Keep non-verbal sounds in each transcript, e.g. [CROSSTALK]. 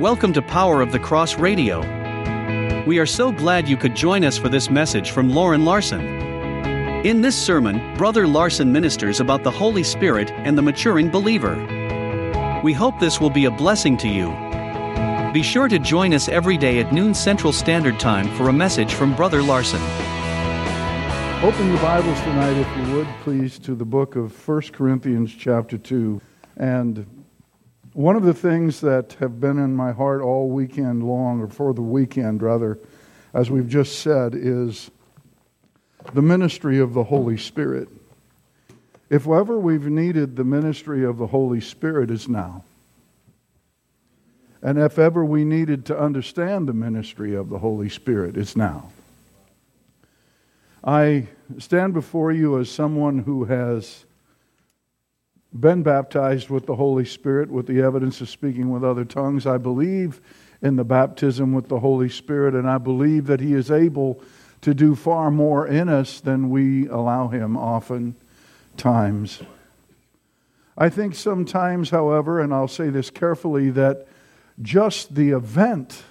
Welcome to Power of the Cross Radio. We are so glad you could join us for this message from Loren Larson. In this sermon, Brother Larson ministers about the Holy Spirit and the maturing believer. We hope this will be a blessing to you. Be sure to join us every day at noon Central Standard Time for a message from Brother Larson. Open your Bibles tonight, if you would, please, to the book of 1 Corinthians, chapter 2. And one of the things that have been in my heart all weekend long, or for the weekend rather, as we've just said, is the ministry of the Holy Spirit. If ever we've needed the ministry of the Holy Spirit, is now. And if ever we needed to understand the ministry of the Holy Spirit, it's now. I stand before you as someone who has been baptized with the Holy Spirit with the evidence of speaking with other tongues. I believe in the baptism with the Holy Spirit, and I believe that He is able to do far more in us than we allow Him often times. I think sometimes, however, and I'll say this carefully, that just the event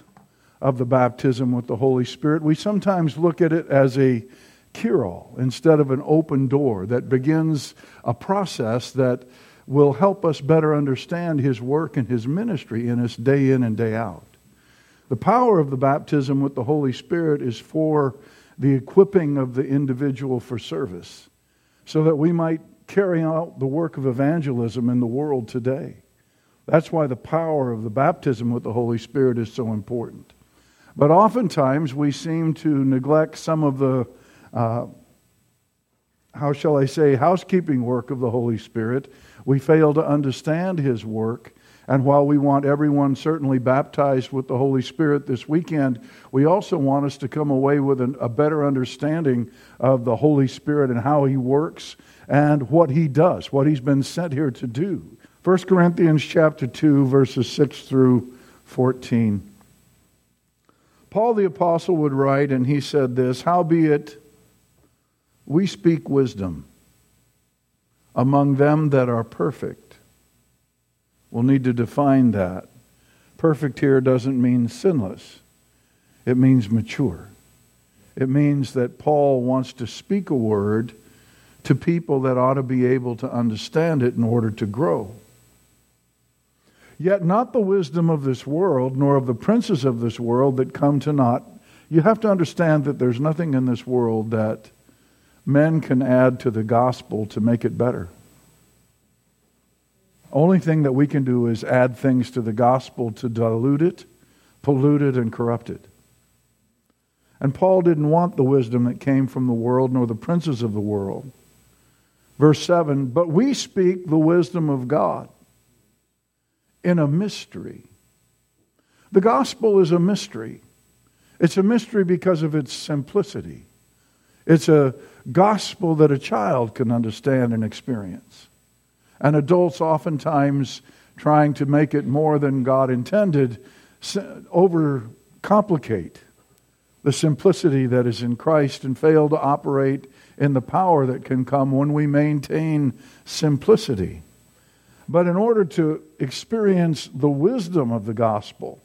of the baptism with the Holy Spirit, we sometimes look at it as a cure all instead of an open door that begins a process that will help us better understand His work and His ministry in us day in and day out. The power of the baptism with the Holy Spirit is for the equipping of the individual for service so that we might carry out the work of evangelism in the world today. That's why the power of the baptism with the Holy Spirit is so important. But oftentimes we seem to neglect some of the uh, how shall I say, housekeeping work of the Holy Spirit. We fail to understand His work. And while we want everyone certainly baptized with the Holy Spirit this weekend, we also want us to come away with an, a better understanding of the Holy Spirit and how He works and what He does, what He's been sent here to do. 1 Corinthians chapter 2, verses 6 through 14. Paul the Apostle would write, and he said this Howbeit, we speak wisdom among them that are perfect. We'll need to define that. Perfect here doesn't mean sinless, it means mature. It means that Paul wants to speak a word to people that ought to be able to understand it in order to grow. Yet not the wisdom of this world, nor of the princes of this world that come to naught. You have to understand that there's nothing in this world that men can add to the gospel to make it better. Only thing that we can do is add things to the gospel to dilute it, pollute it, and corrupt it. And Paul didn't want the wisdom that came from the world nor the princes of the world. Verse 7 But we speak the wisdom of God in a mystery. The gospel is a mystery. It's a mystery because of its simplicity. It's a gospel that a child can understand and experience. And adults oftentimes trying to make it more than God intended overcomplicate the simplicity that is in Christ and fail to operate in the power that can come when we maintain simplicity. But in order to experience the wisdom of the gospel,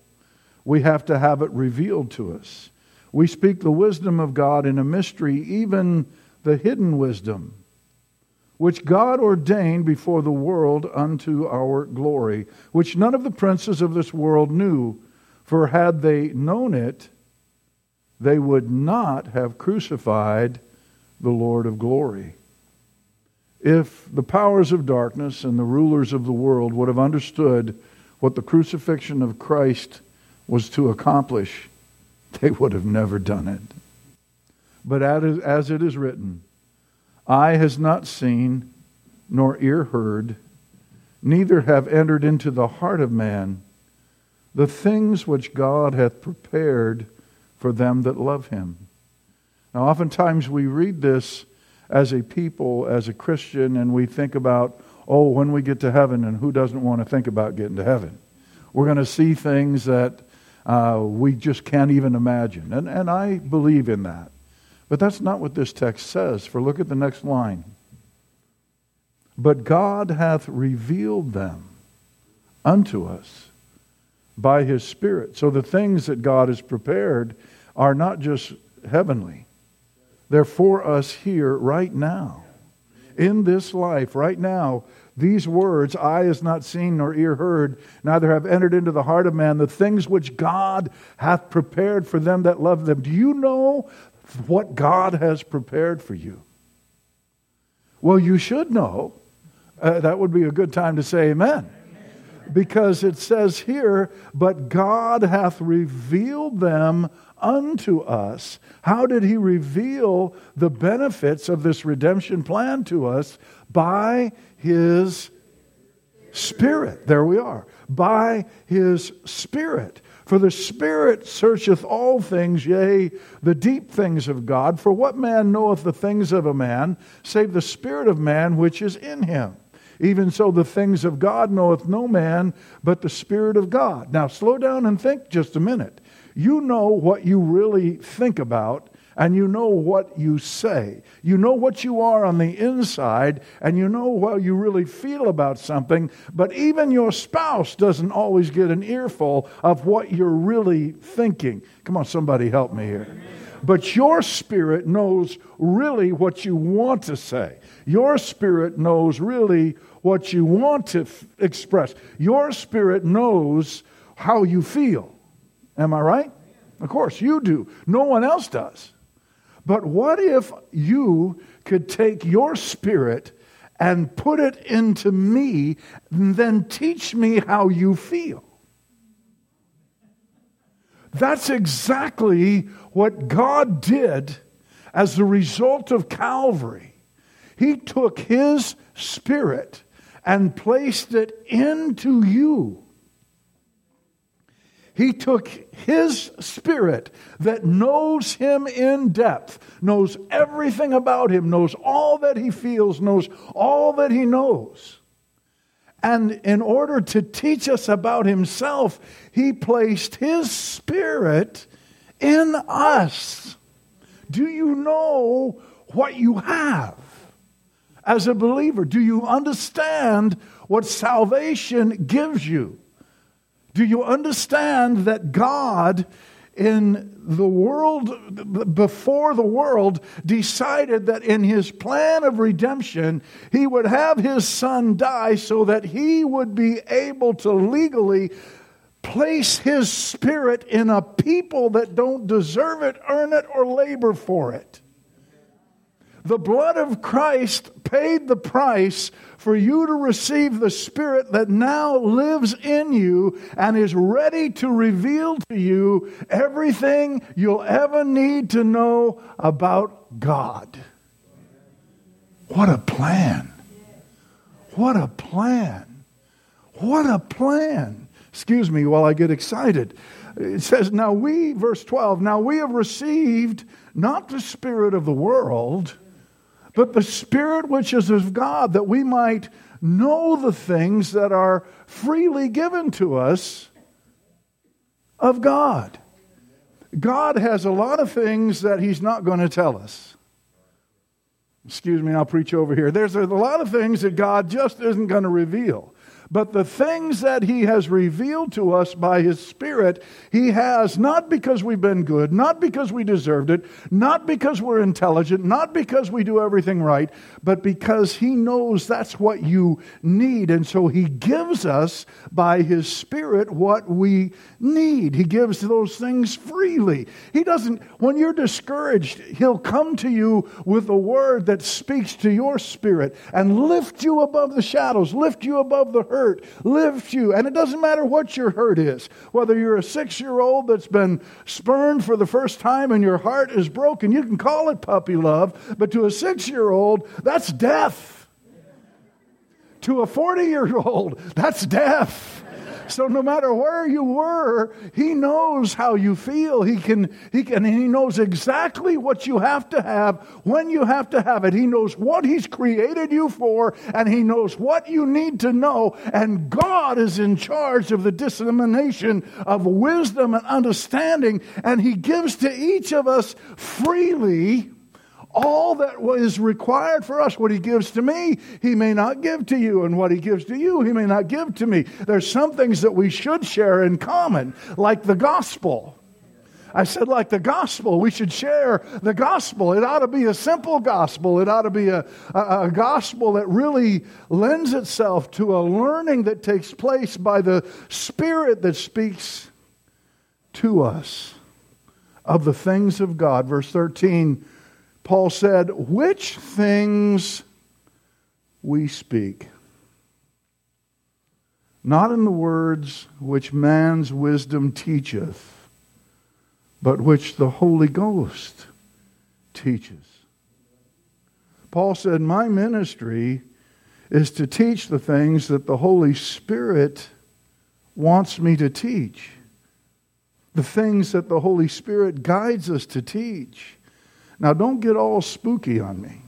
we have to have it revealed to us. We speak the wisdom of God in a mystery, even the hidden wisdom, which God ordained before the world unto our glory, which none of the princes of this world knew, for had they known it, they would not have crucified the Lord of glory. If the powers of darkness and the rulers of the world would have understood what the crucifixion of Christ was to accomplish, they would have never done it. But as it is written, eye has not seen, nor ear heard, neither have entered into the heart of man the things which God hath prepared for them that love him. Now, oftentimes we read this as a people, as a Christian, and we think about, oh, when we get to heaven, and who doesn't want to think about getting to heaven? We're going to see things that uh, we just can't even imagine. And, and I believe in that. But that's not what this text says, for look at the next line. But God hath revealed them unto us by His Spirit. So the things that God has prepared are not just heavenly, they're for us here right now. In this life, right now, these words, eye has not seen nor ear heard, neither have entered into the heart of man the things which God hath prepared for them that love them. Do you know what God has prepared for you? Well, you should know. Uh, that would be a good time to say amen. Because it says here, but God hath revealed them unto us. How did he reveal the benefits of this redemption plan to us? By his Spirit. There we are. By his Spirit. For the Spirit searcheth all things, yea, the deep things of God. For what man knoweth the things of a man, save the Spirit of man which is in him? Even so, the things of God knoweth no man but the Spirit of God. Now, slow down and think just a minute. You know what you really think about and you know what you say. You know what you are on the inside, and you know how you really feel about something, but even your spouse doesn't always get an earful of what you're really thinking. Come on, somebody help me here. But your spirit knows really what you want to say. Your spirit knows really what you want to f- express. Your spirit knows how you feel. Am I right? Of course, you do. No one else does. But what if you could take your spirit and put it into me and then teach me how you feel? That's exactly what God did as the result of Calvary. He took His Spirit and placed it into you. He took his spirit that knows him in depth, knows everything about him, knows all that he feels, knows all that he knows. And in order to teach us about himself, he placed his spirit in us. Do you know what you have as a believer? Do you understand what salvation gives you? Do you understand that God in the world, before the world, decided that in his plan of redemption, he would have his son die so that he would be able to legally place his spirit in a people that don't deserve it, earn it, or labor for it. The blood of Christ paid the price for you to receive the Spirit that now lives in you and is ready to reveal to you everything you'll ever need to know about God. What a plan! What a plan! What a plan! Excuse me while I get excited. It says, Now we, verse 12, now we have received not the Spirit of the world but the Spirit which is of God, that we might know the things that are freely given to us of God. God has a lot of things that He's not going to tell us. Excuse me, I'll preach over here. There's a lot of things that God just isn't going to reveal. But the things that He has revealed to us by His Spirit, He has not because we've been good, not because we deserved it, not because we're intelligent, not because we do everything right, but because He knows that's what you need. And so He gives us by His Spirit what we need. He gives those things freely. He doesn't, when you're discouraged, He'll come to you with a word that speaks to your spirit and lift you above the shadows, lift you above the hurt lift you. And it doesn't matter what your hurt is, whether you're a six year old that's been spurned for the first time and your heart is broken, you can call it puppy love, but to a six year old, that's death. To a 40 year old, that's death. So no matter where you were, he knows how you feel. He can, he can, he knows exactly what you have to have when you have to have it. He knows what he's created you for, and he knows what you need to know. And God is in charge of the dissemination of wisdom and understanding, and he gives to each of us freely all that is required for us, what he gives to me, he may not give to you, and what he gives to you, he may not give to me. There's some things that we should share in common, like the gospel. I said, like the gospel, we should share the gospel. It ought to be a simple gospel. It ought to be a, a, a, gospel that really lends itself to a learning that takes place by the Spirit that speaks to us of the things of God. Verse 13, Paul said, Which things we speak? Not in the words which man's wisdom teacheth but which the Holy Ghost teaches. Paul said, My ministry is to teach the things that the Holy Spirit wants me to teach, the things that the Holy Spirit guides us to teach. Now, don't get all spooky on me.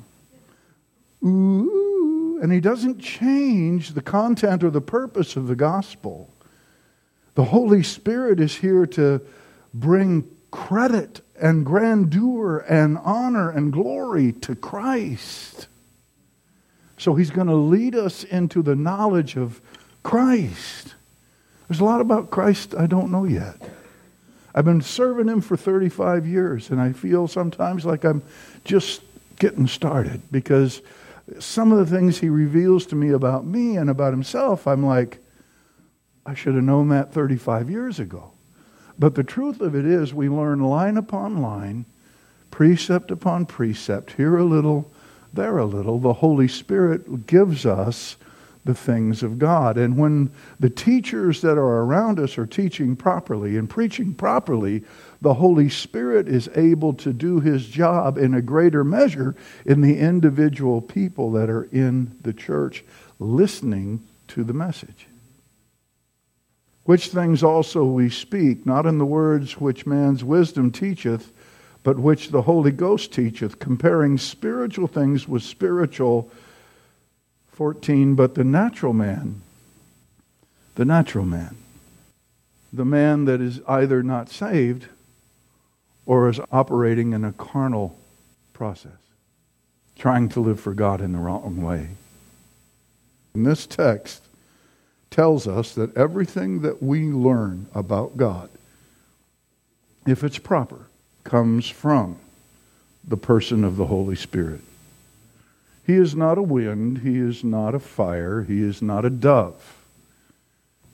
Ooh, and he doesn't change the content or the purpose of the gospel. The Holy Spirit is here to bring credit and grandeur and honor and glory to Christ. So he's going to lead us into the knowledge of Christ. There's a lot about Christ I don't know yet. I've been serving him for 35 years, and I feel sometimes like I'm just getting started because some of the things he reveals to me about me and about himself, I'm like, I should have known that 35 years ago. But the truth of it is, we learn line upon line, precept upon precept, here a little, there a little. The Holy Spirit gives us the things of God. And when the teachers that are around us are teaching properly and preaching properly, the Holy Spirit is able to do his job in a greater measure in the individual people that are in the church listening to the message. Which things also we speak, not in the words which man's wisdom teacheth, but which the Holy Ghost teacheth, comparing spiritual things with spiritual. 14, but the natural man, the natural man, the man that is either not saved or is operating in a carnal process, trying to live for God in the wrong way. In this text, tells us that everything that we learn about God, if it's proper, comes from the person of the Holy Spirit. He is not a wind, he is not a fire, he is not a dove.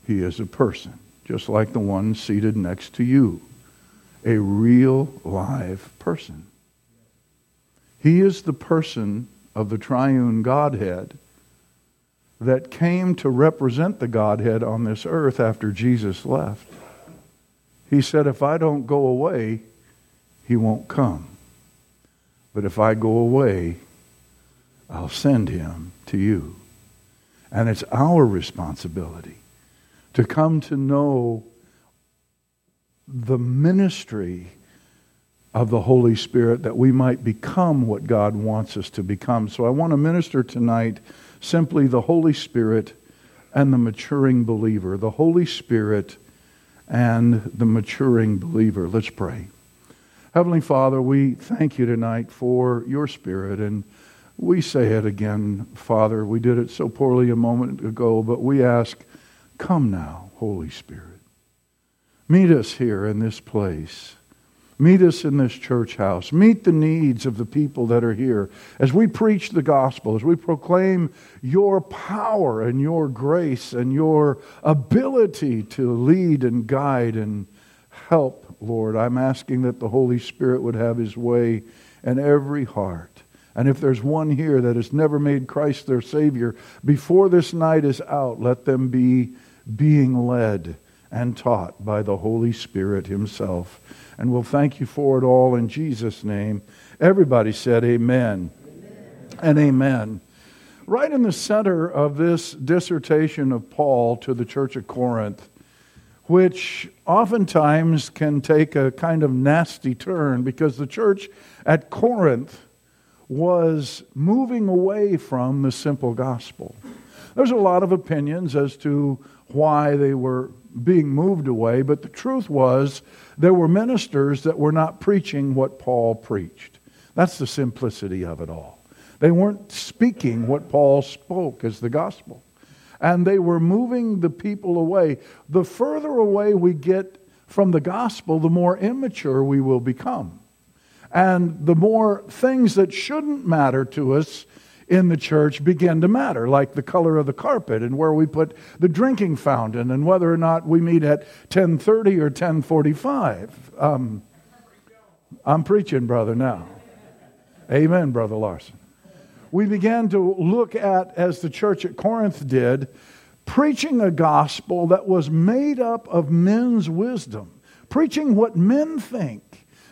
He is a person, just like the one seated next to you, a real live person. He is the person of the triune Godhead that came to represent the Godhead on this earth after Jesus left. He said, If I don't go away, he won't come. But if I go away, I'll send him to you. And it's our responsibility to come to know the ministry of the Holy Spirit that we might become what God wants us to become. So I want to minister tonight simply the Holy Spirit and the maturing believer. The Holy Spirit and the maturing believer. Let's pray. Heavenly Father, we thank you tonight for your Spirit. And we say it again, Father. We did it so poorly a moment ago, but we ask, come now, Holy Spirit. Meet us here in this place. Meet us in this church house. Meet the needs of the people that are here. As we preach the gospel, as we proclaim your power and your grace and your ability to lead and guide and help, Lord, I'm asking that the Holy Spirit would have his way in every heart. And if there's one here that has never made Christ their Savior, before this night is out, let them be being led and taught by the Holy Spirit himself. And we'll thank you for it all in Jesus' name. Everybody said amen, amen. and amen. Right in the center of this dissertation of Paul to the church of Corinth, which oftentimes can take a kind of nasty turn because the church at Corinth was moving away from the simple gospel. There's a lot of opinions as to why they were being moved away, but the truth was there were ministers that were not preaching what Paul preached. That's the simplicity of it all. They weren't speaking what Paul spoke as the gospel. And they were moving the people away. The further away we get from the gospel, the more immature we will become. And the more things that shouldn't matter to us in the church begin to matter, like the color of the carpet and where we put the drinking fountain and whether or not we meet at 1030 or 1045. Um, I'm preaching, brother, now. Amen, Brother Larson. We began to look at, as the church at Corinth did, preaching a gospel that was made up of men's wisdom, preaching what men think,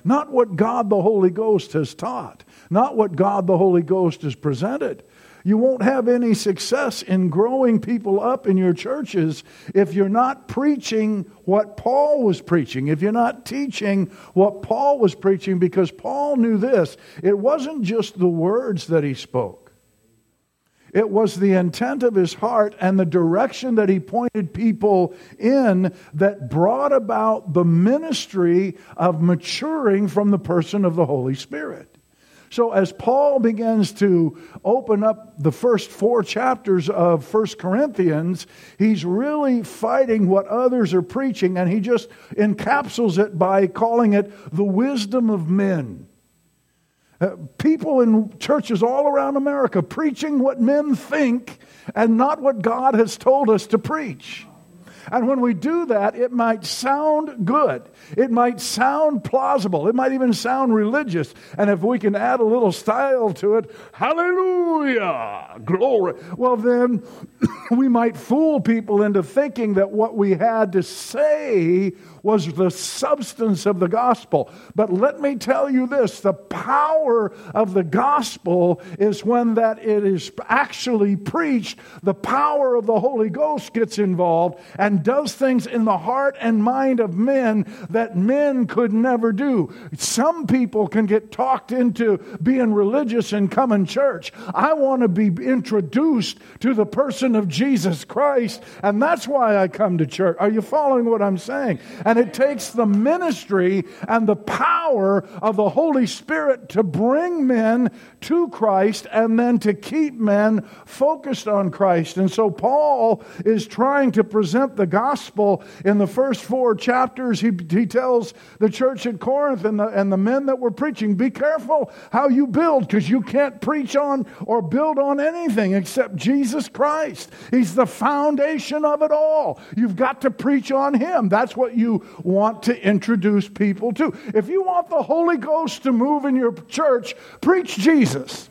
not what God the Holy Ghost has taught, not what God the Holy Ghost has presented. You won't have any success in growing people up in your churches if you're not preaching what Paul was preaching, if you're not teaching what Paul was preaching, because Paul knew this. It wasn't just the words that he spoke, it was the intent of his heart and the direction that he pointed people in that brought about the ministry of maturing from the person of the Holy Spirit. So, as Paul begins to open up the first four chapters of First Corinthians, he's really fighting what others are preaching, and he just encapsulates it by calling it the wisdom of men. Uh, people in churches all around America preaching what men think and not what God has told us to preach. And when we do that, it might sound good. It might sound plausible. It might even sound religious. And if we can add a little style to it, hallelujah, glory, well, then [COUGHS] we might fool people into thinking that what we had to say was the substance of the gospel. But let me tell you this the power of the gospel is when that it is actually preached, the power of the Holy Ghost gets involved and does things in the heart and mind of men that men could never do. Some people can get talked into being religious and coming church. I want to be introduced to the person of Jesus Christ, and that's why I come to church. Are you following what I'm saying? And it takes the ministry and the power of the Holy Spirit to bring men to Christ and then to keep men focused on Christ. And so Paul is trying to present the gospel in the first four chapters. He, he tells the church at Corinth and the, and the men that were preaching, be careful how you build because you can't preach on or build on anything except Jesus Christ. He's the foundation of it all. You've got to preach on Him. That's what you want to introduce people to. If you want the Holy Ghost to move in your church, preach Jesus.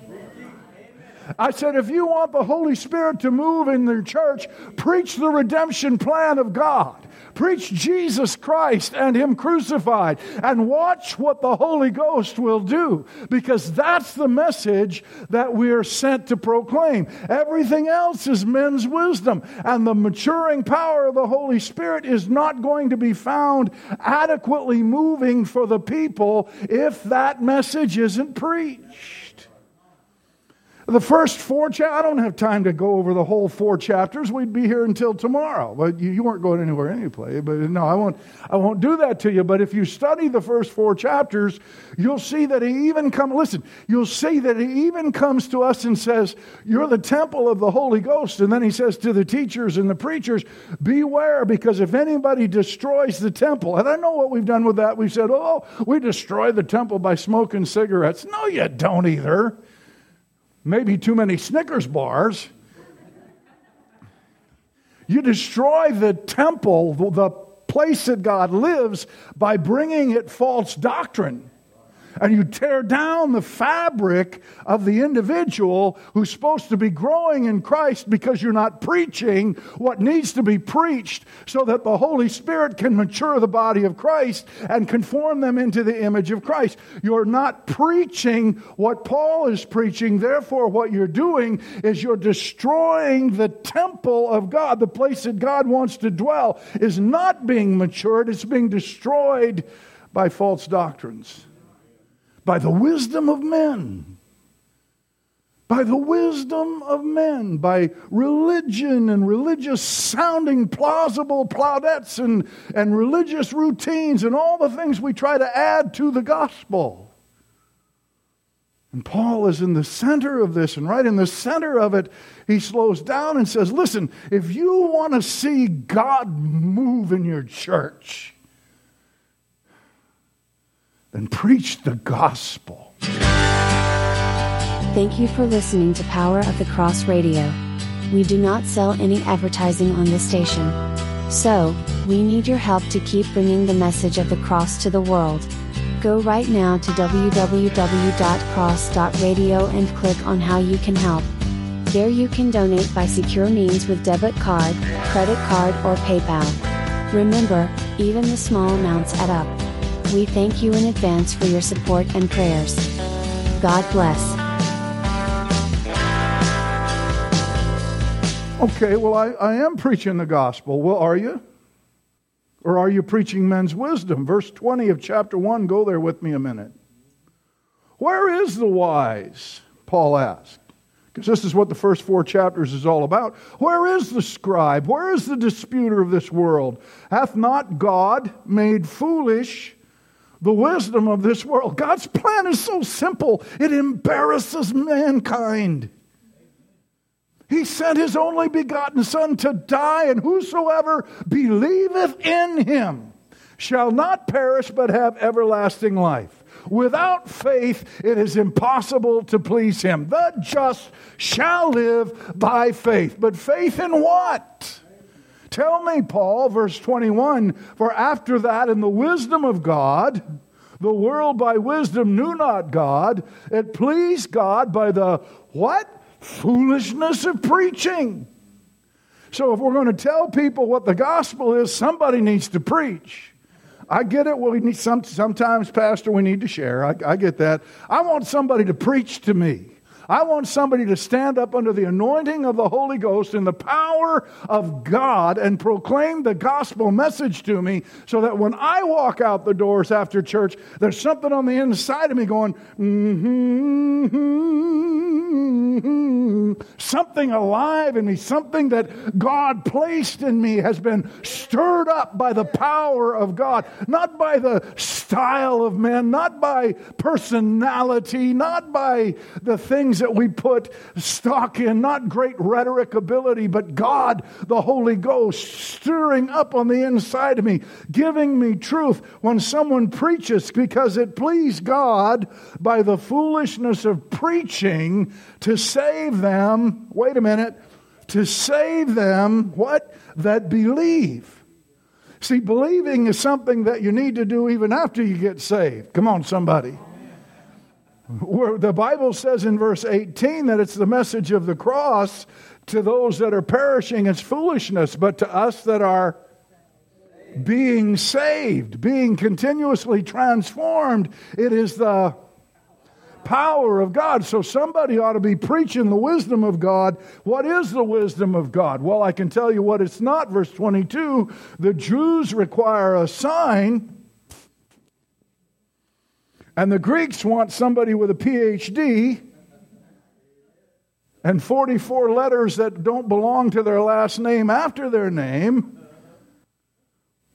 I said, if you want the Holy Spirit to move in your church, preach the redemption plan of God. Preach Jesus Christ and Him crucified and watch what the Holy Ghost will do because that's the message that we're sent to proclaim. Everything else is men's wisdom, and the maturing power of the Holy Spirit is not going to be found adequately moving for the people if that message isn't preached. The first four chapters, I don't have time to go over the whole four chapters. We'd be here until tomorrow. But you, you weren't going anywhere anyway. But no, I won't, I won't do that to you. But if you study the first four chapters, you'll see that he even come, listen, you'll see that he even comes to us and says, You're the temple of the Holy Ghost. And then he says to the teachers and the preachers, Beware, because if anybody destroys the temple, and I know what we've done with that. We've said, Oh, we destroy the temple by smoking cigarettes. No, you don't either maybe too many Snickers bars. You destroy the temple, the place that God lives, by bringing it false doctrine and you tear down the fabric of the individual who's supposed to be growing in Christ because you're not preaching what needs to be preached so that the Holy Spirit can mature the body of Christ and conform them into the image of Christ. You're not preaching what Paul is preaching. Therefore, what you're doing is you're destroying the temple of God. The place that God wants to dwell is not being matured, it's being destroyed by false doctrines by the wisdom of men. By the wisdom of men, by religion and religious sounding plausible plaudits and, and religious routines and all the things we try to add to the gospel. And Paul is in the center of this, and right in the center of it, he slows down and says, Listen, if you want to see God move in your church, then preach the gospel. Thank you for listening to Power of the Cross Radio. We do not sell any advertising on this station. So, we need your help to keep bringing the message of the cross to the world. Go right now to www.cross.radio and click on how you can help. There you can donate by secure means with debit card, credit card, or PayPal. Remember, even the small amounts add up. We thank you in advance for your support and prayers. God bless. Okay, well, I, I am preaching the gospel. Well, are you? Or are you preaching men's wisdom? Verse 20 of chapter 1, go there with me a minute. Where is the wise? Paul asked. Because this is what the first four chapters is all about. Where is the scribe? Where is the disputer of this world? Hath not God made foolish the wisdom of this world? God's plan is so simple, it embarrasses mankind. He sent his only begotten Son to die, and whosoever believeth in him shall not perish but have everlasting life. Without faith, it is impossible to please him. The just shall live by faith. But faith in what? Tell me, Paul, verse 21 For after that, in the wisdom of God, the world by wisdom knew not God. It pleased God by the what? foolishness of preaching. So, if we're going to tell people what the gospel is, somebody needs to preach. I get it. We need some, sometimes, Pastor, we need to share. I, I get that. I want somebody to preach to me. I want somebody to stand up under the anointing of the Holy Ghost in the power of God and proclaim the gospel message to me so that when I walk out the doors after church, there's something on the inside of me going, mm-hmm, something alive in me, something that God placed in me has been stirred up by the power of God, not by the style of men, not by personality, not by the things that we put stock in, not great rhetoric ability, but God, the Holy Ghost, stirring up on the inside of me, giving me truth when someone preaches because it pleased God by the foolishness of preaching to save them. Wait a minute. To save them, what? That believe. See, believing is something that you need to do even after you get saved. Come on, somebody. Where the Bible says in verse 18 that it's the message of the cross to those that are perishing, it's foolishness, but to us that are being saved, being continuously transformed, it is the power of God. So somebody ought to be preaching the wisdom of God. What is the wisdom of God? Well, I can tell you what it's not. Verse 22 the Jews require a sign and the Greeks want somebody with a PhD and 44 letters that don't belong to their last name after their name.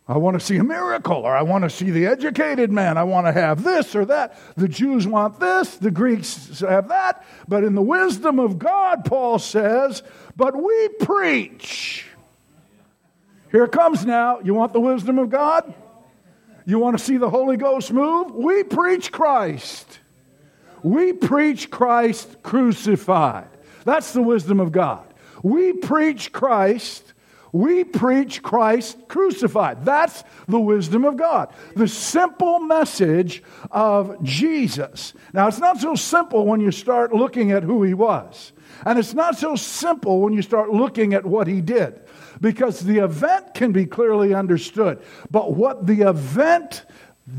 I want to see a miracle, or I want to see the educated man. I want to have this or that. The Jews want this, the Greeks have that. But in the wisdom of God, Paul says, but we preach. Here comes now. You want the wisdom of God? You want to see the Holy Ghost move? We preach Christ. We preach Christ crucified. That's the wisdom of God. We preach Christ. We preach Christ crucified. That's the wisdom of God. The simple message of Jesus. Now, it's not so simple when you start looking at who he was. And it's not so simple when you start looking at what he did because the event can be clearly understood. But what the event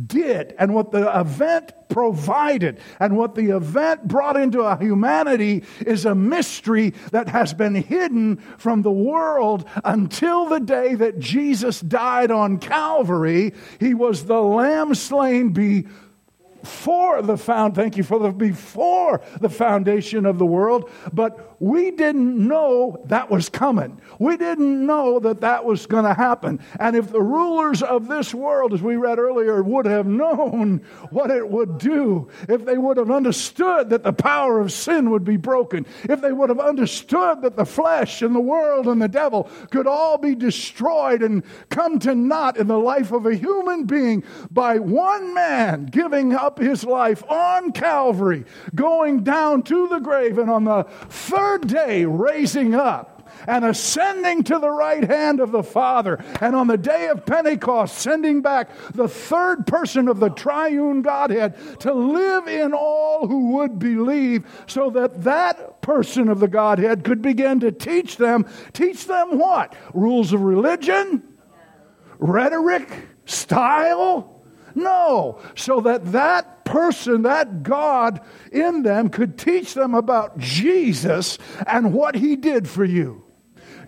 did and what the event provided and what the event brought into a humanity is a mystery that has been hidden from the world until the day that Jesus died on Calvary. He was the lamb slain before the found thank you for the before the foundation of the world but we didn't know that was coming. We didn't know that that was going to happen. And if the rulers of this world as we read earlier would have known [LAUGHS] what it would do if they would have understood that the power of sin would be broken if they would have understood that the flesh and the world and the devil could all be destroyed and come to naught in the life of a human being by one man giving up his life on Calvary, going down to the grave, and on the third day raising up and ascending to the right hand of the Father, and on the day of Pentecost, sending back the third person of the triune Godhead to live in all who would believe, so that that person of the Godhead could begin to teach them. Teach them what? Rules of religion? Rhetoric? Style? No, so that that person, that God in them could teach them about Jesus and what he did for you.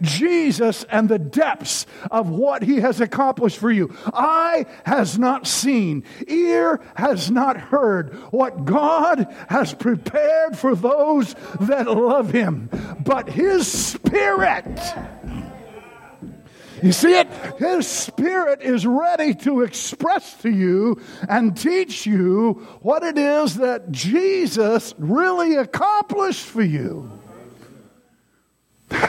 Jesus and the depths of what he has accomplished for you. Eye has not seen, ear has not heard what God has prepared for those that love him. But his spirit you see it? His Spirit is ready to express to you and teach you what it is that Jesus really accomplished for you. [LAUGHS]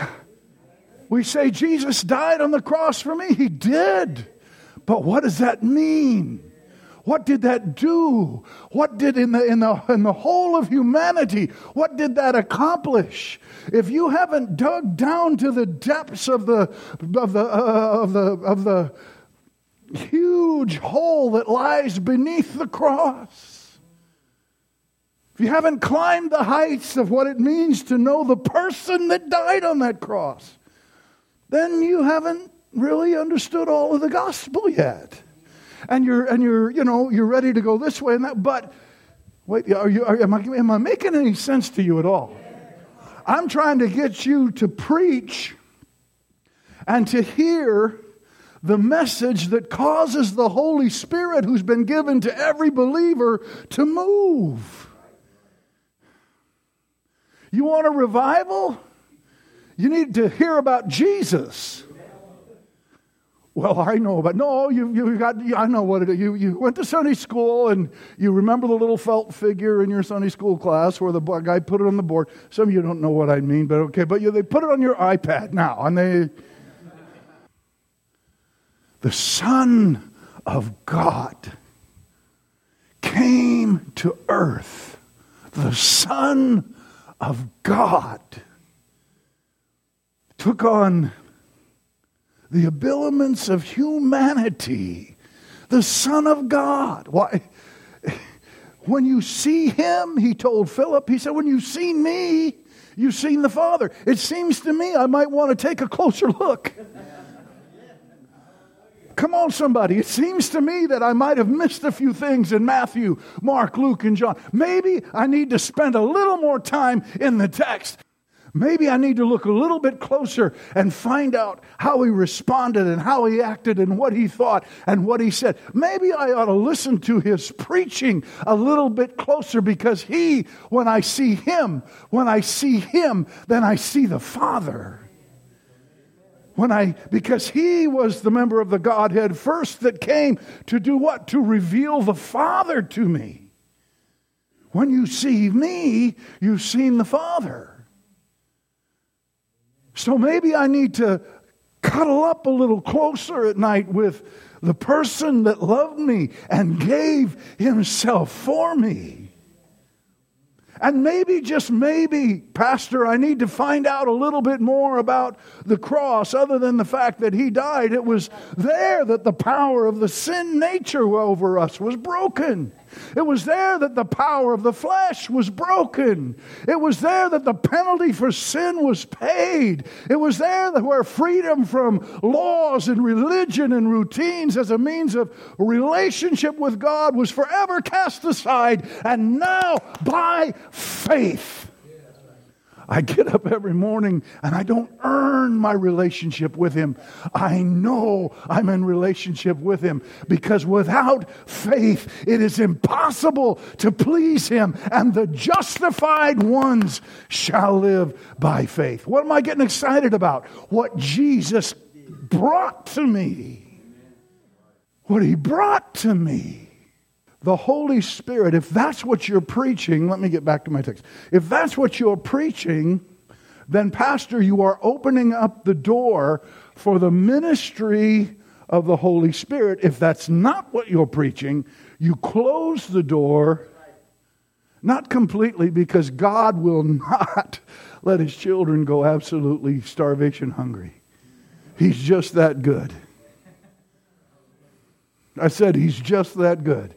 We say Jesus died on the cross for me. He did. But what does that mean? What did that do? What did in the, in the, in the whole of humanity, what did that accomplish? If you haven't dug down to the depths of the, of the, uh, of the, of the huge hole that lies beneath the cross, if you haven't climbed the heights of what it means to know the person that died on that cross, then you haven't really understood all of the gospel yet and you're and you're you know you're ready to go this way and that. But wait, are you? Are, am I am I making any sense to you at all? I'm trying to get you to preach and to hear the message that causes the Holy Spirit, who's been given to every believer, to move. You want a revival? You need to hear about Jesus. Well, I know about no. You you got. I know what it is. You you went to Sunday school and you remember the little felt figure in your Sunday school class where the guy put it on the board. Some of you don't know what I mean, but okay. But you, they put it on your iPad now, and they. The Son of God came to earth. The Son of God took on the habiliments of humanity, the Son of God. Why? When you see him, he told Philip, he said, When you've seen me, you've seen the Father. It seems to me I might want to take a closer look. Come on, somebody. It seems to me that I might have missed a few things in Matthew, Mark, Luke, and John. Maybe I need to spend a little more time in the text. Maybe I need to look a little bit closer and find out how he responded and how he acted and what he thought and what he said. Maybe I ought to listen to his preaching a little bit closer because he, when I see him, when I see him, then I see the Father. When I, because he was the member of the Godhead first that came to do what? To reveal the Father to me. When you see me, you've seen the Father. So maybe I need to cuddle up a little closer at night with the person that loved me and gave himself for me. And maybe, just maybe, Pastor, I need to find out a little bit more about the cross, other than the fact that he died. It was there that the power of the sin nature over us was broken. It was there that the power of the flesh was broken. It was there that the penalty for sin was paid. It was there that where freedom from laws and religion and routines as a means of relationship with God was forever cast aside. And now, by faith, I get up every morning and I don't earn my relationship with Him. I know I'm in relationship with Him because without faith, it is impossible to please Him, and the justified ones shall live by faith. What am I getting excited about? What Jesus brought to me. What He brought to me the Holy Spirit, if that's what you're preaching, let me get back to my text. If that's what you're preaching, then, Pastor, you are opening up the door for the ministry of the Holy Spirit. If that's not what you're preaching, you close the door, not completely, because God will not [LAUGHS] let his children go absolutely starvation hungry. He's just that good. I said he's just that good.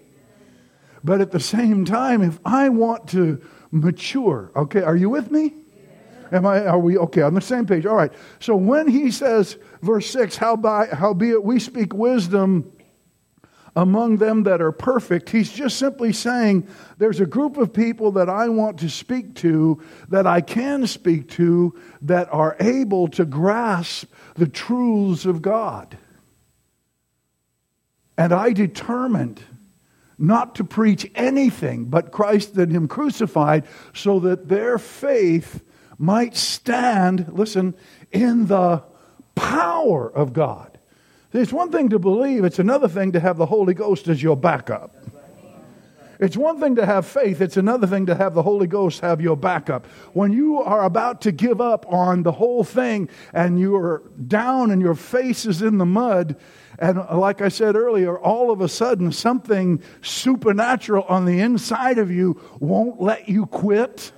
But at the same time, if I want to mature, okay, are you with me? Am I, are we okay on the same page? All right. So when he says, verse 6, how by, howbeit we speak wisdom among them that are perfect, he's just simply saying there's a group of people that I want to speak to, that I can speak to, that are able to grasp the truths of God. And I determined not to preach anything but Christ and Him crucified, so that their faith might stand, listen, in the power of God. It's one thing to believe, it's another thing to have the Holy Ghost as your backup. It's one thing to have faith, it's another thing to have the Holy Ghost have your backup. When you are about to give up on the whole thing and you're down and your face is in the mud, and like I said earlier, all of a sudden something supernatural on the inside of you won't let you quit,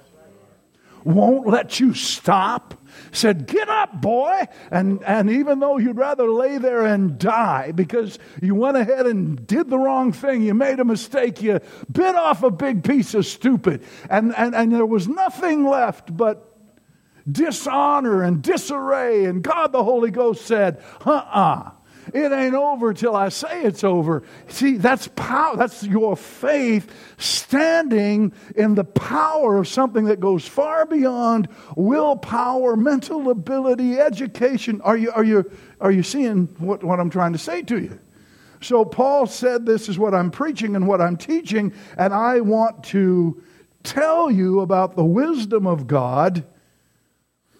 won't let you stop. Said, Get up, boy. And, and even though you'd rather lay there and die because you went ahead and did the wrong thing, you made a mistake, you bit off a big piece of stupid, and, and, and there was nothing left but dishonor and disarray. And God the Holy Ghost said, Uh uh-uh. uh it ain't over till I say it's over. See, that's power. That's your faith standing in the power of something that goes far beyond willpower, mental ability, education. Are you, are you, are you seeing what, what I'm trying to say to you? So Paul said, This is what I'm preaching and what I'm teaching, and I want to tell you about the wisdom of God.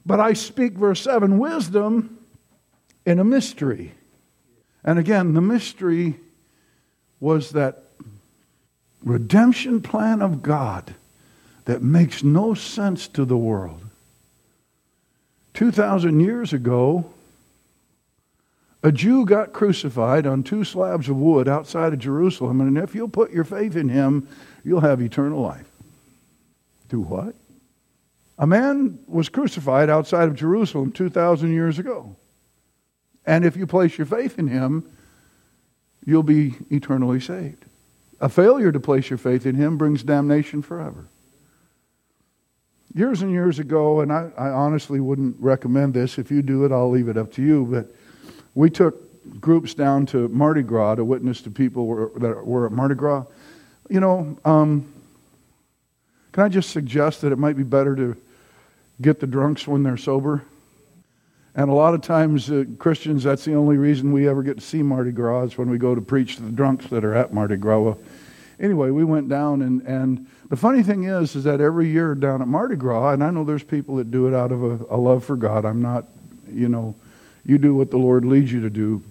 But I speak, verse 7, wisdom in a mystery. And again, the mystery was that redemption plan of God that makes no sense to the world. 2,000 years ago, a Jew got crucified on two slabs of wood outside of Jerusalem, and if you'll put your faith in him, you'll have eternal life. Do what? A man was crucified outside of Jerusalem 2,000 years ago. And if you place your faith in him, you'll be eternally saved. A failure to place your faith in him brings damnation forever. Years and years ago, and I, I, honestly wouldn't recommend this. If you do it, I'll leave it up to you. But we took groups down to Mardi Gras to witness to people were, that were at Mardi Gras. You know, um, can I just suggest that it might be better to get the drunks when they're sober? And a lot of times, uh, Christians, that's the only reason we ever get to see Mardi Gras is when we go to preach to the drunks that are at Mardi Gras. Well, anyway, we went down, and, and the funny thing is, is that every year down at Mardi Gras, and I know there's people that do it out of a, a love for God. I'm not, you know, you do what the Lord leads you to do.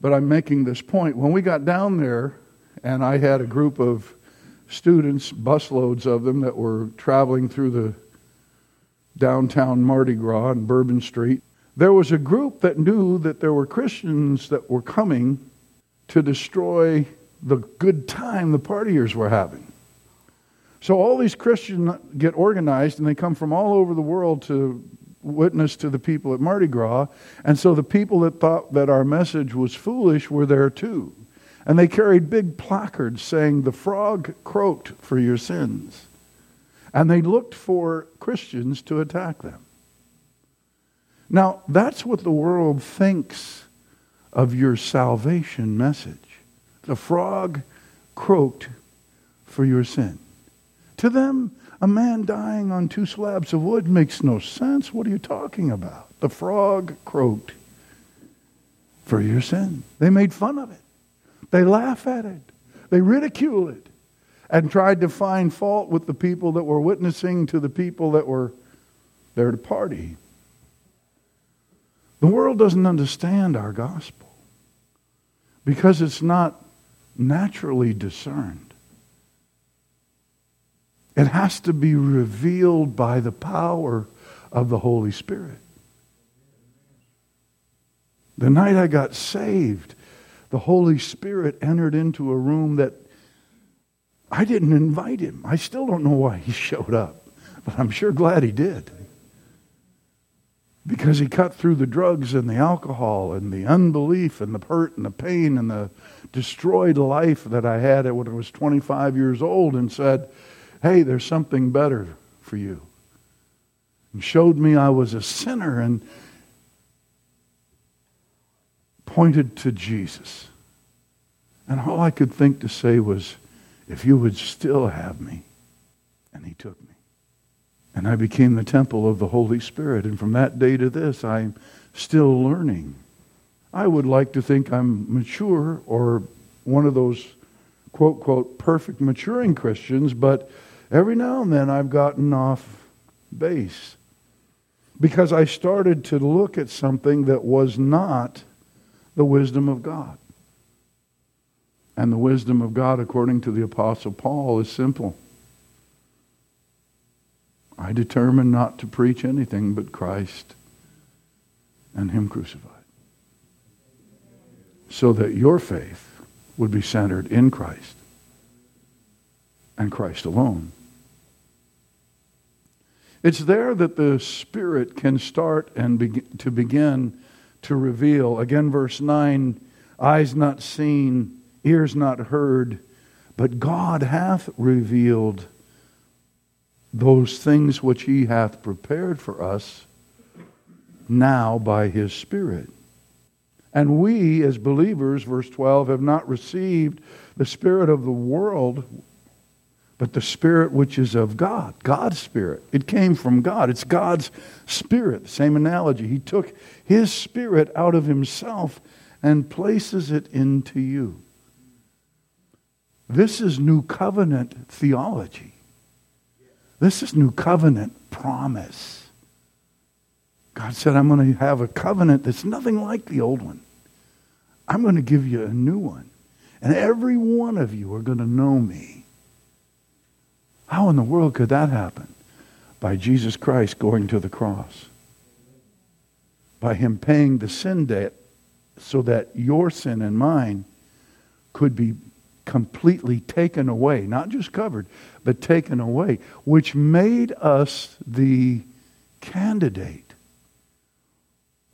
But I'm making this point. When we got down there, and I had a group of students, busloads of them, that were traveling through the downtown Mardi Gras and Bourbon Street, there was a group that knew that there were Christians that were coming to destroy the good time the partiers were having. So all these Christians get organized and they come from all over the world to witness to the people at Mardi Gras. And so the people that thought that our message was foolish were there too. And they carried big placards saying, The frog croaked for your sins. And they looked for Christians to attack them. Now, that's what the world thinks of your salvation message. The frog croaked for your sin. To them, a man dying on two slabs of wood makes no sense. What are you talking about? The frog croaked for your sin. They made fun of it. They laugh at it. They ridicule it and tried to find fault with the people that were witnessing to the people that were there to party. The world doesn't understand our gospel because it's not naturally discerned. It has to be revealed by the power of the Holy Spirit. The night I got saved, the Holy Spirit entered into a room that I didn't invite him. I still don't know why he [LAUGHS] showed up, but I'm sure glad he did. Because he cut through the drugs and the alcohol and the unbelief and the hurt and the pain and the destroyed life that I had when I was 25 years old and said, Hey, there's something better for you. And showed me I was a sinner and pointed to Jesus. And all I could think to say was, if you would still have me. And he took me. And I became the temple of the Holy Spirit. And from that day to this, I'm still learning. I would like to think I'm mature or one of those quote, quote, perfect maturing Christians, but every now and then I've gotten off base because I started to look at something that was not the wisdom of God. And the wisdom of God, according to the Apostle Paul, is simple. I determined not to preach anything but Christ and Him crucified. So that your faith would be centered in Christ and Christ alone. It's there that the Spirit can start and be- to begin to reveal. Again, verse 9 eyes not seen, ears not heard, but God hath revealed those things which he hath prepared for us now by his Spirit. And we, as believers, verse 12, have not received the Spirit of the world, but the Spirit which is of God, God's Spirit. It came from God. It's God's Spirit. Same analogy. He took His Spirit out of Himself and places it into you. This is New Covenant theology. This is New Covenant promise. God said, I'm going to have a covenant that's nothing like the old one. I'm going to give you a new one. And every one of you are going to know me. How in the world could that happen? By Jesus Christ going to the cross. By him paying the sin debt so that your sin and mine could be completely taken away, not just covered, but taken away, which made us the candidate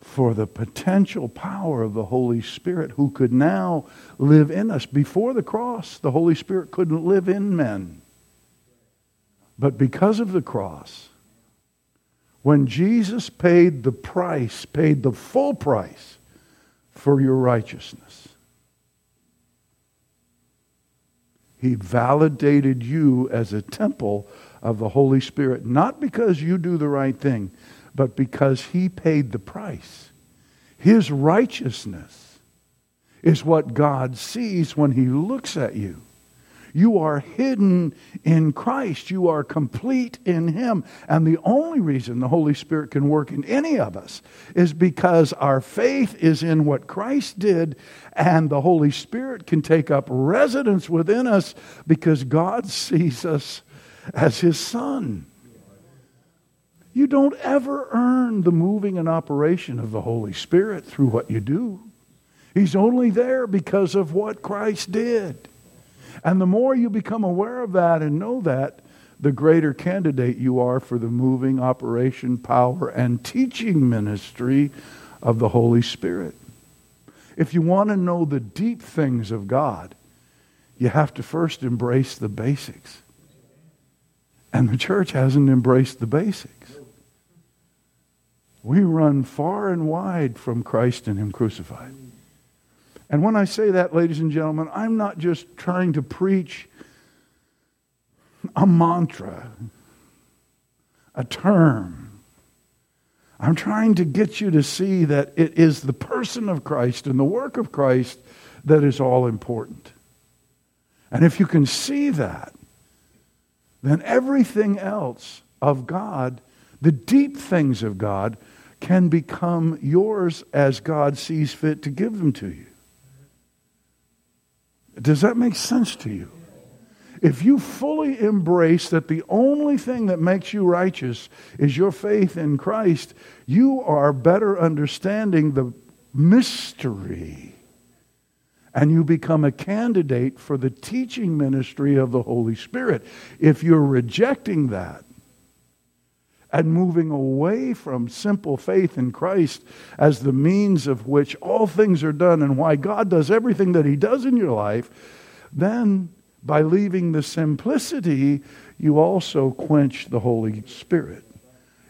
for the potential power of the Holy Spirit who could now live in us. Before the cross, the Holy Spirit couldn't live in men. But because of the cross, when Jesus paid the price, paid the full price for your righteousness, he validated you as a temple of the Holy Spirit, not because you do the right thing, but because he paid the price. His righteousness is what God sees when he looks at you. You are hidden in Christ. You are complete in Him. And the only reason the Holy Spirit can work in any of us is because our faith is in what Christ did, and the Holy Spirit can take up residence within us because God sees us as His Son. You don't ever earn the moving and operation of the Holy Spirit through what you do. He's only there because of what Christ did. And the more you become aware of that and know that, the greater candidate you are for the moving operation, power, and teaching ministry of the Holy Spirit. If you want to know the deep things of God, you have to first embrace the basics. And the church hasn't embraced the basics. We run far and wide from Christ and Him crucified. And when I say that, ladies and gentlemen, I'm not just trying to preach a mantra, a term. I'm trying to get you to see that it is the person of Christ and the work of Christ that is all important. And if you can see that, then everything else of God, the deep things of God, can become yours as God sees fit to give them to you. Does that make sense to you? If you fully embrace that the only thing that makes you righteous is your faith in Christ, you are better understanding the mystery. And you become a candidate for the teaching ministry of the Holy Spirit. If you're rejecting that, and moving away from simple faith in Christ as the means of which all things are done and why God does everything that He does in your life, then by leaving the simplicity, you also quench the Holy Spirit.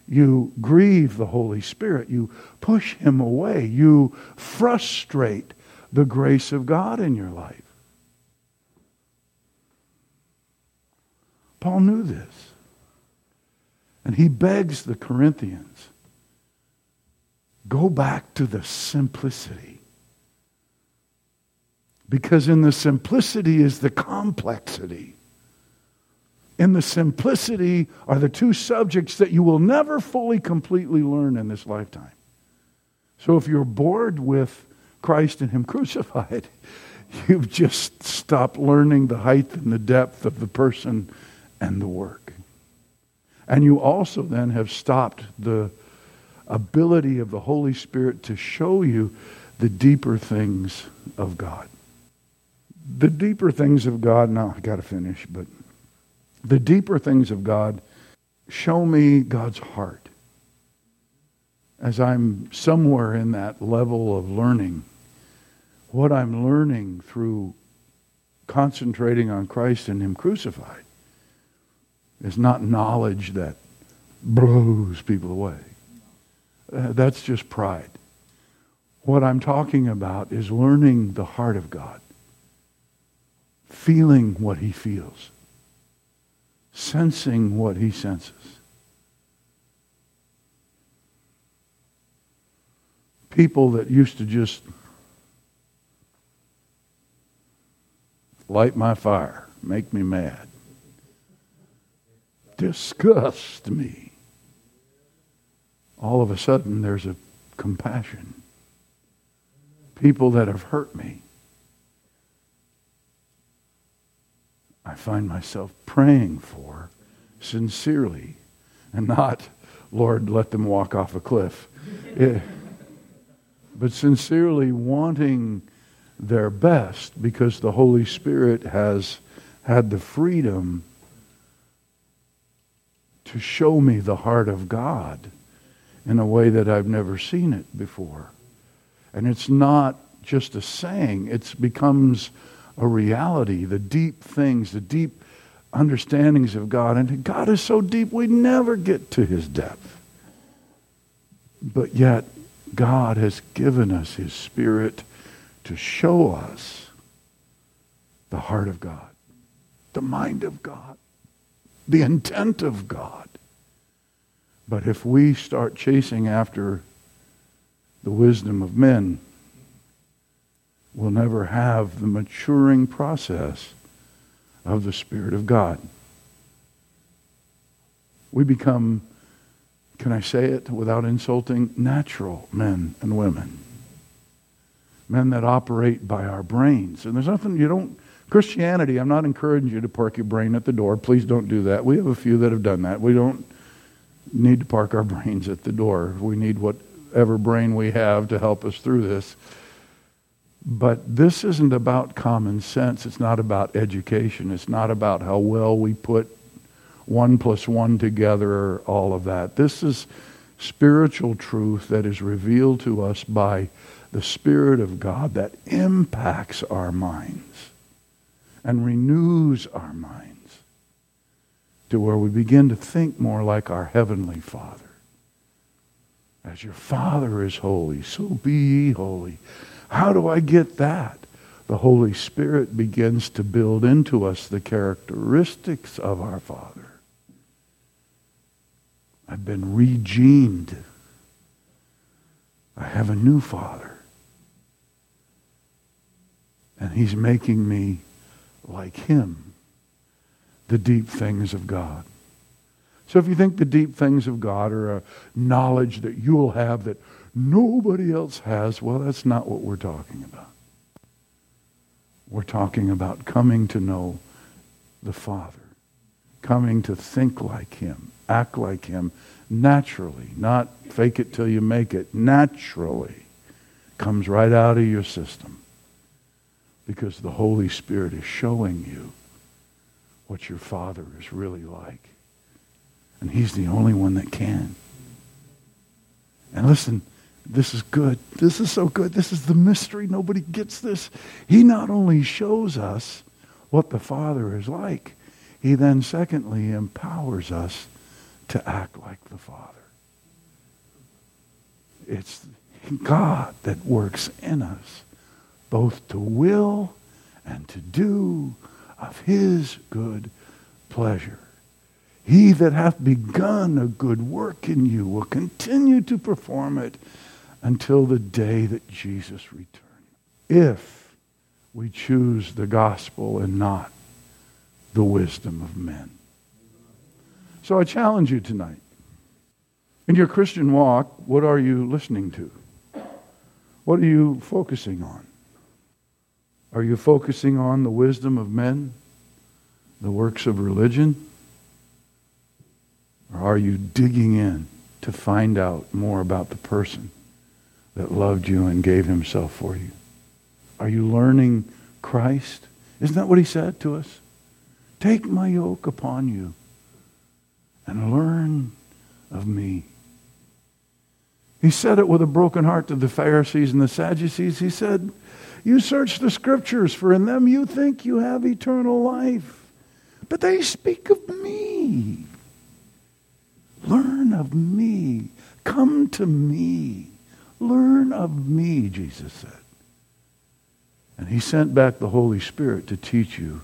You grieve the Holy Spirit. You push Him away. You frustrate the grace of God in your life. Paul knew this. And he begs the Corinthians go back to the simplicity. Because in the simplicity is the complexity. In the simplicity are the two subjects that you will never fully, completely learn in this lifetime. So if you're bored with Christ and Him crucified, [LAUGHS] you've just stopped learning the height and the depth of the person and the work. And you also then have stopped the ability of the Holy Spirit to show you the deeper things of God. The deeper things of God, now I got to finish, but the deeper things of God show me God's heart. As I'm somewhere in that level of learning, what I'm learning through concentrating on Christ and Him crucified is not knowledge that blows people away. Uh, that's just pride. What I'm talking about is learning the heart of God, feeling what he feels, sensing what he senses. People that used to just light my fire, make me mad disgust me. All of a sudden, there's a compassion. People that have hurt me. I find myself praying for sincerely and not, Lord, let them walk off a cliff. It, [LAUGHS] eh, but sincerely wanting their best because the Holy Spirit has had the freedom to show me the heart of God in a way that I've never seen it before. And it's not just a saying, it becomes a reality, the deep things, the deep understandings of God. And God is so deep, we never get to his depth. But yet, God has given us his Spirit to show us the heart of God, the mind of God the intent of God. But if we start chasing after the wisdom of men, we'll never have the maturing process of the Spirit of God. We become, can I say it without insulting, natural men and women. Men that operate by our brains. And there's nothing, you don't Christianity, I'm not encouraging you to park your brain at the door. Please don't do that. We have a few that have done that. We don't need to park our [LAUGHS] brains at the door. We need whatever brain we have to help us through this. But this isn't about common sense. It's not about education. It's not about how well we put one plus one together, all of that. This is spiritual truth that is revealed to us by the Spirit of God that impacts our minds and renews our minds to where we begin to think more like our Heavenly Father. As your Father is holy, so be ye holy. How do I get that? the Holy Spirit begins to build into us the characteristics of our Father. I've been regened. I have a new Father. And He's making me like Him, the deep things of God. So if you think the deep things of God are a knowledge that you'll have that nobody else has, well, that's not what we're talking about. We're talking about coming to know the Father, coming to think like Him, act like Him naturally, not fake it till you make it, naturally comes right out of your system because the Holy Spirit is showing you what your Father is really like. And He's the only one that can. And listen, this is good. This is so good. This is the mystery. Nobody gets this. He not only shows us what the Father is like, he then, secondly, empowers us to act like the Father. It's God that works in us, both to will and to do of his good pleasure. He that hath begun a good work in you will continue to perform it until the day that Jesus returns. If we choose the gospel and not the wisdom of men. So I challenge you tonight. In your Christian walk, what are you listening to? What are you focusing on? Are you focusing on the wisdom of men, the works of religion? Or are you digging in to find out more about the person that loved you and gave himself for you? Are you learning Christ? Isn't that what he said to us? Take my yoke upon you and learn of me. He said it with a broken heart to the Pharisees and the Sadducees. He said, You search the scriptures, for in them you think you have eternal life. But they speak of me. Learn of me. Come to me. Learn of me, Jesus said. And he sent back the Holy Spirit to teach you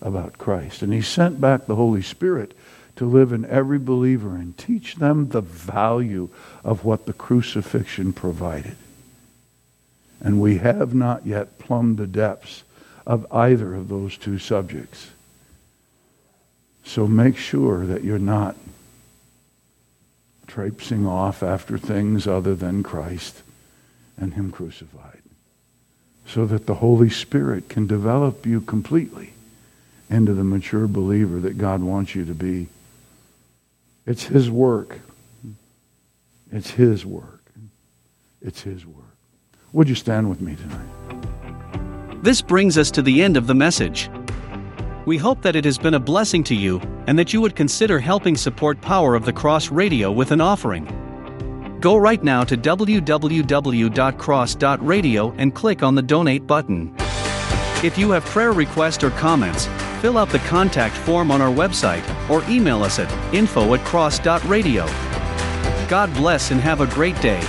about Christ. And he sent back the Holy Spirit to live in every believer and teach them the value of what the crucifixion provided. And we have not yet plumbed the depths of either of those two subjects. So make sure that you're not traipsing off after things other than Christ and Him crucified. So that the Holy Spirit can develop you completely into the mature believer that God wants you to be. It's His work. It's His work. It's His work. Would you stand with me tonight? This brings us to the end of the message. We hope that it has been a blessing to you and that you would consider helping support Power of the Cross Radio with an offering. Go right now to www.cross.radio and click on the donate button. If you have prayer requests or comments, fill out the contact form on our website or email us at info at cross.radio. God bless and have a great day.